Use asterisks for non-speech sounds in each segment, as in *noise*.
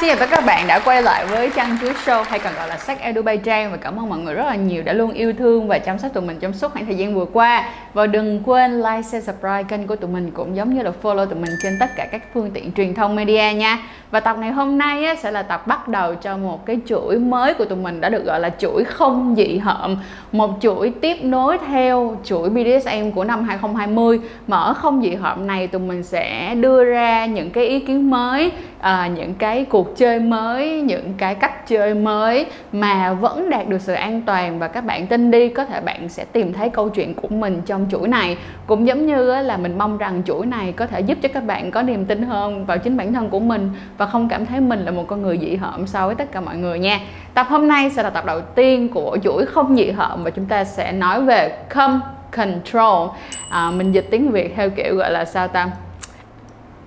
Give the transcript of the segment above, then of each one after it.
xin chào tất cả các bạn đã quay lại với Trăng Chuối Show hay còn gọi là Sách Edu Bay Trang. Và cảm ơn mọi người rất là nhiều đã luôn yêu thương và chăm sóc tụi mình trong suốt khoảng thời gian vừa qua. Và đừng quên like, share, subscribe kênh của tụi mình cũng giống như là follow tụi mình trên tất cả các phương tiện truyền thông media nha. Và tập ngày hôm nay á, sẽ là tập bắt đầu cho một cái chuỗi mới của tụi mình đã được gọi là chuỗi không dị hợm. Một chuỗi tiếp nối theo chuỗi BDSM của năm 2020 mà ở không dị hợm này tụi mình sẽ đưa ra những cái ý kiến mới à, những cái cuộc chơi mới những cái cách chơi mới mà vẫn đạt được sự an toàn và các bạn tin đi có thể bạn sẽ tìm thấy câu chuyện của mình trong chuỗi này. Cũng giống như là mình mong rằng chuỗi này có thể giúp cho các bạn có niềm tin hơn vào chính bản thân của mình và không cảm thấy mình là một con người dị hợm so với tất cả mọi người nha. Tập hôm nay sẽ là tập đầu tiên của chuỗi không dị hợm và chúng ta sẽ nói về come control. À, mình dịch tiếng việt theo kiểu gọi là sao ta?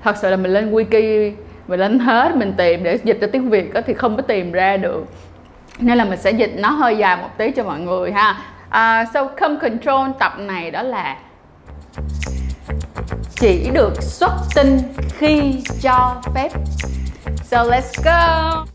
Thật sự là mình lên wiki mình lên hết mình tìm để dịch cho tiếng việt đó thì không có tìm ra được. Nên là mình sẽ dịch nó hơi dài một tí cho mọi người ha. À, uh, so come control tập này đó là chỉ được xuất tinh khi cho phép. So let's go!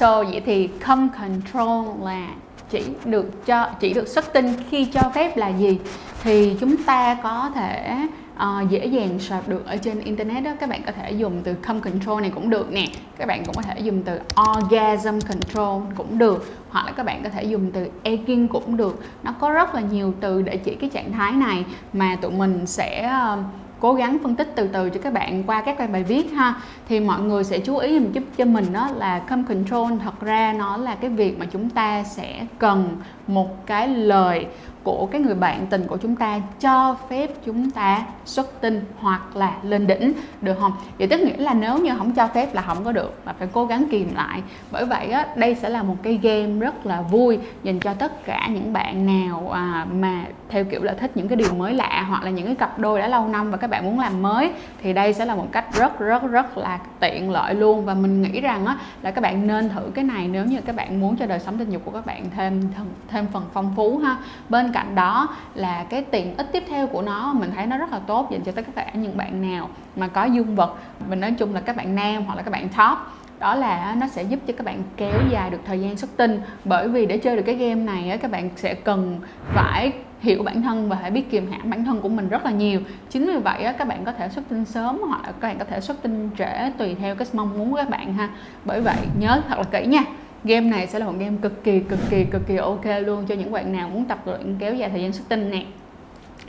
Hello, so vậy thì come control là chỉ được cho chỉ được xuất tinh khi cho phép là gì? Thì chúng ta có thể uh, dễ dàng search được ở trên internet đó. Các bạn có thể dùng từ come control này cũng được nè. Các bạn cũng có thể dùng từ orgasm control cũng được. Hoặc là các bạn có thể dùng từ egging cũng được. Nó có rất là nhiều từ để chỉ cái trạng thái này mà tụi mình sẽ uh, cố gắng phân tích từ từ cho các bạn qua các bài viết ha. Thì mọi người sẽ chú ý giúp cho mình đó là come control, thật ra nó là cái việc mà chúng ta sẽ cần một cái lời của cái người bạn tình của chúng ta cho phép chúng ta xuất tinh hoặc là lên đỉnh được không? Vậy tức nghĩa là nếu như không cho phép là không có được mà phải cố gắng kìm lại. Bởi vậy á, đây sẽ là một cái game rất là vui dành cho tất cả những bạn nào à, mà theo kiểu là thích những cái điều mới lạ hoặc là những cái cặp đôi đã lâu năm và các bạn muốn làm mới thì đây sẽ là một cách rất rất rất là tiện lợi luôn và mình nghĩ rằng á là các bạn nên thử cái này nếu như các bạn muốn cho đời sống tình dục của các bạn thêm thêm phần phong phú ha. Bên cạnh đó là cái tiện ích tiếp theo của nó, mình thấy nó rất là tốt, dành cho tất cả những bạn nào mà có dương vật. Mình nói chung là các bạn nam hoặc là các bạn top, đó là nó sẽ giúp cho các bạn kéo dài được thời gian xuất tinh bởi vì để chơi được cái game này các bạn sẽ cần phải hiểu bản thân và phải biết kiềm hãm bản thân của mình rất là nhiều. Chính vì vậy các bạn có thể xuất tinh sớm hoặc là các bạn có thể xuất tinh trễ tùy theo cái mong muốn của các bạn ha. Bởi vậy nhớ thật là kỹ nha game này sẽ là một game cực kỳ cực kỳ cực kỳ ok luôn cho những bạn nào muốn tập luyện kéo dài thời gian xuất tinh nè.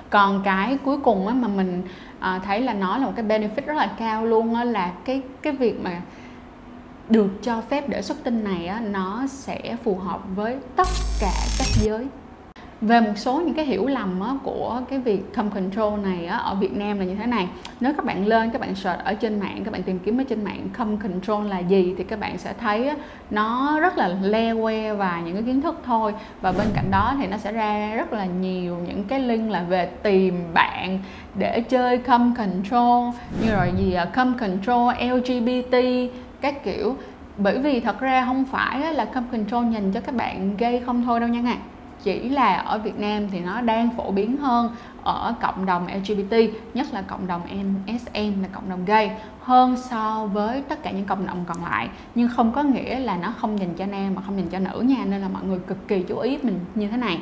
Còn cái cuối cùng á, mà mình à, thấy là nó là một cái benefit rất là cao luôn á, là cái cái việc mà được cho phép để xuất tinh này á, nó sẽ phù hợp với tất cả các giới về một số những cái hiểu lầm á, của cái việc come control này á, ở Việt Nam là như thế này. Nếu các bạn lên các bạn search ở trên mạng các bạn tìm kiếm ở trên mạng come control là gì thì các bạn sẽ thấy á, nó rất là le que và những cái kiến thức thôi. Và bên cạnh đó thì nó sẽ ra rất là nhiều những cái link là về tìm bạn để chơi come control như rồi gì à, come control LGBT các kiểu. Bởi vì thật ra không phải là come control dành cho các bạn gay không thôi đâu nha ngài chỉ là ở Việt Nam thì nó đang phổ biến hơn ở cộng đồng LGBT nhất là cộng đồng MSM là cộng đồng gay, hơn so với tất cả những cộng đồng còn lại. Nhưng không có nghĩa là nó không dành cho nam mà không dành cho nữ nha, nên là mọi người cực kỳ chú ý mình như thế này.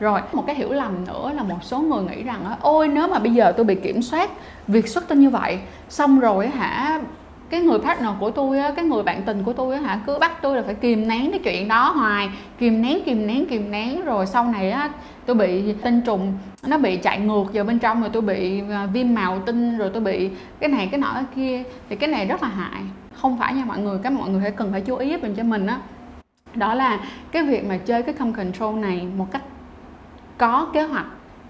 Rồi, một cái hiểu lầm nữa là một số người nghĩ rằng ôi, nếu mà bây giờ tôi bị kiểm soát việc xuất tinh như vậy, xong rồi hả cái người partner của tôi á, cái người bạn tình của tôi á hả cứ bắt tôi là phải kìm nén cái chuyện đó hoài. Kìm nén kìm nén kìm nén rồi sau này á tôi bị tinh trùng nó bị chạy ngược vào bên trong rồi tôi bị à, viêm màu tinh rồi tôi bị cái này cái nọ cái kia. Thì cái này rất là hại. Không phải nha mọi người các mọi người phải cần phải chú ý mình cho mình á. Đó. đó là cái việc mà chơi cái không control này một cách có kế hoạch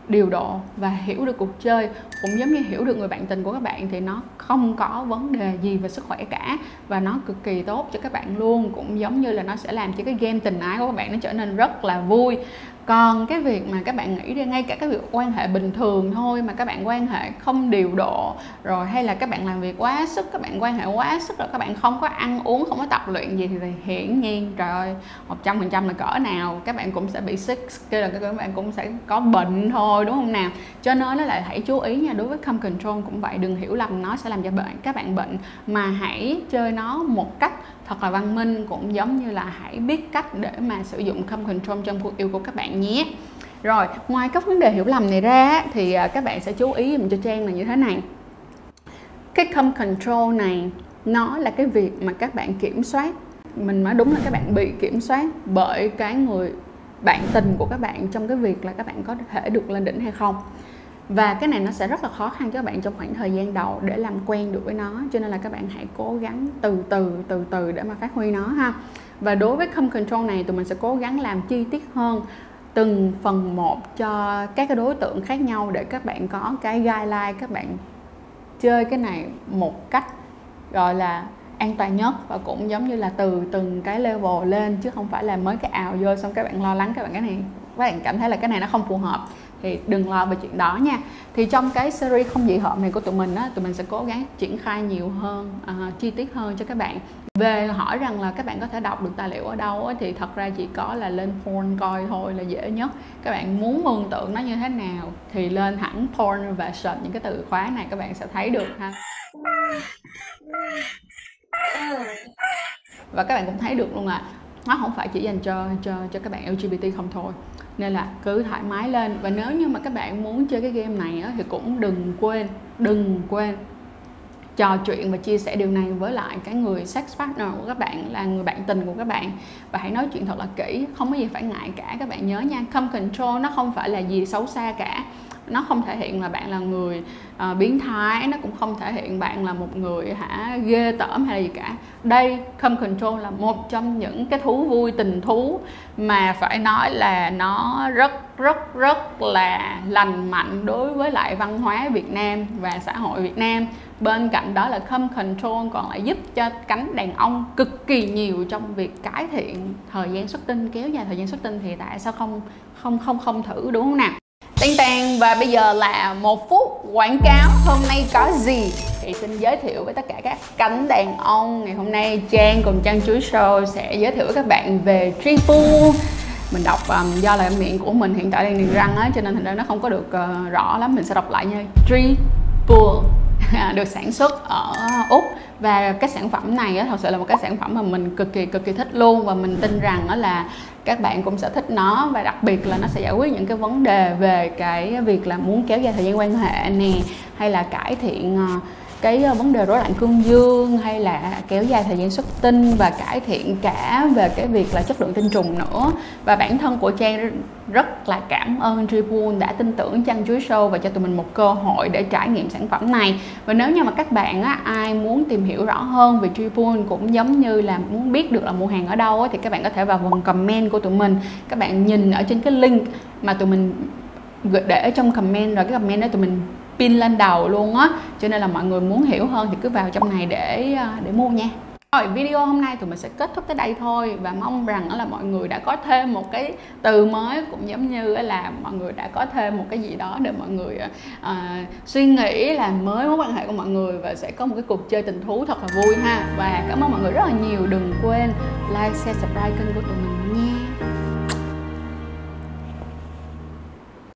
điều độ và hiểu được cuộc chơi cũng giống như hiểu được người bạn tình của các bạn thì nó không có vấn đề gì về sức khỏe cả và nó cực kỳ tốt cho các bạn luôn, cũng giống như là nó sẽ làm cho cái game tình ái của các bạn nó trở nên rất là vui. Còn cái việc mà các bạn nghĩ ra ngay cả cái việc quan hệ bình thường thôi mà các bạn quan hệ không điều độ, rồi hay là các bạn làm việc quá sức, các bạn quan hệ quá sức rồi các bạn không có ăn uống, không có tập luyện gì thì hiển nhiên, trời ơi, một trăm phần trăm là cỡ nào, các bạn cũng sẽ bị sick kia là các bạn cũng sẽ có bệnh thôi, đúng không nào? Cho nên nó lại hãy chú ý nha, đối với come control cũng vậy, đừng hiểu lầm nó sẽ làm cho bệnh, các bạn bệnh mà hãy chơi nó một cách thật là văn minh cũng giống như là hãy biết cách để mà sử dụng come control trong cuộc yêu của các bạn nhé. Rồi, ngoài các vấn đề hiểu lầm này ra thì à, các bạn sẽ chú ý dùm cho trang là như thế này. Cái come control này, nó là cái việc mà các bạn kiểm soát. Mình nói đúng là các bạn bị kiểm soát bởi cái người bạn tình của các bạn trong cái việc là các bạn có thể được lên đỉnh hay không và cái này nó sẽ rất là khó khăn cho các bạn trong khoảng thời gian đầu để làm quen được với nó. Cho nên là các bạn hãy cố gắng từ từ từ từ để mà phát huy nó ha. Và đối với come control này, tụi mình sẽ cố gắng làm chi tiết hơn từng phần một cho các cái đối tượng khác nhau để các bạn có cái guideline, các bạn chơi cái này một cách, gọi là, an toàn nhất. Và cũng giống như là từ từng cái level lên, chứ không phải là mới cái ào vô xong các bạn lo lắng các bạn cái này các bạn cảm thấy là cái này nó không phù hợp thì đừng lo về chuyện đó nha. Thì trong cái series không dị hợm này của tụi mình á tụi mình sẽ cố gắng triển khai nhiều hơn uh, chi tiết hơn cho các bạn. Về hỏi rằng là các bạn có thể đọc được tài liệu ở đâu á, thì thật ra chỉ có là lên porn coi thôi là dễ nhất. Các bạn muốn mường tượng nó như thế nào thì lên hẳn porn và search những cái từ khóa này các bạn sẽ thấy được ha. Và các bạn cũng thấy được luôn là nó không phải chỉ dành cho cho cho các bạn LGBT không thôi nên là cứ thoải mái lên. Và nếu như mà các bạn muốn chơi cái game này á, thì cũng đừng quên đừng quên trò chuyện và chia sẻ điều này với lại cái người sex partner của các bạn là người bạn tình của các bạn. Và hãy nói chuyện thật là kỹ không có gì phải ngại cả. Các bạn nhớ nha come control nó không phải là gì xấu xa cả nó không thể hiện là bạn là người uh, biến thái nó cũng không thể hiện bạn là một người hả ghê tởm hay là gì cả. Đây come control là một trong những cái thú vui tình thú mà phải nói là nó rất rất rất là lành mạnh đối với lại văn hóa Việt Nam và xã hội Việt Nam. Bên cạnh đó là come control còn lại giúp cho cánh đàn ông cực kỳ nhiều trong việc cải thiện thời gian xuất tinh kéo dài thời gian xuất tinh thì tại sao không không không không thử đúng không nào? Tên Tàn và bây giờ là một phút quảng cáo Hôm nay có gì? Thì xin giới thiệu với tất cả các cánh đàn ông Ngày hôm nay. Trang cùng Trang Chuối Show sẽ giới thiệu với các bạn về Triple. Mình đọc um, do là miệng của mình hiện tại đang niềng răng á cho nên thành ra nó không có được uh, rõ lắm. Mình sẽ đọc lại nha. Triple. *laughs* À, được sản xuất ở úc. Và cái sản phẩm này á, thật sự là một cái sản phẩm mà mình cực kỳ cực kỳ thích luôn. Và mình tin rằng đó là các bạn cũng sẽ thích nó. Và đặc biệt là nó sẽ giải quyết những cái vấn đề về cái việc là muốn kéo dài thời gian quan hệ nè hay là cải thiện uh, cái ờ, vấn đề rối loạn cương dương hay là kéo dài thời gian xuất tinh và cải thiện cả về cái việc là chất lượng tinh trùng nữa. Và bản thân của Trang rất là cảm ơn Tribune đã tin tưởng Trang Chuối Show và cho tụi mình một cơ hội để trải nghiệm sản phẩm này. Và nếu như mà các bạn á, ai muốn tìm hiểu rõ hơn về Tribune cũng giống như là muốn biết được là mua hàng ở đâu á, thì các bạn có thể vào phần comment của tụi mình. Các bạn nhìn ở trên cái link mà tụi mình để ở trong comment rồi cái comment đó tụi mình pin lên đầu luôn á. Cho nên là mọi người muốn hiểu hơn thì cứ vào trong này để à, để mua nha. Rồi video hôm nay tụi mình sẽ kết thúc tới đây thôi và mong rằng là mọi người đã có thêm một cái từ mới cũng giống như là mọi người đã có thêm một cái gì đó để mọi người uh, suy nghĩ là mới mối quan hệ của mọi người và sẽ có một cái cuộc chơi tình thú thật là vui ha. Và cảm ơn mọi người rất là nhiều. Đừng quên like share subscribe kênh của tụi mình nha.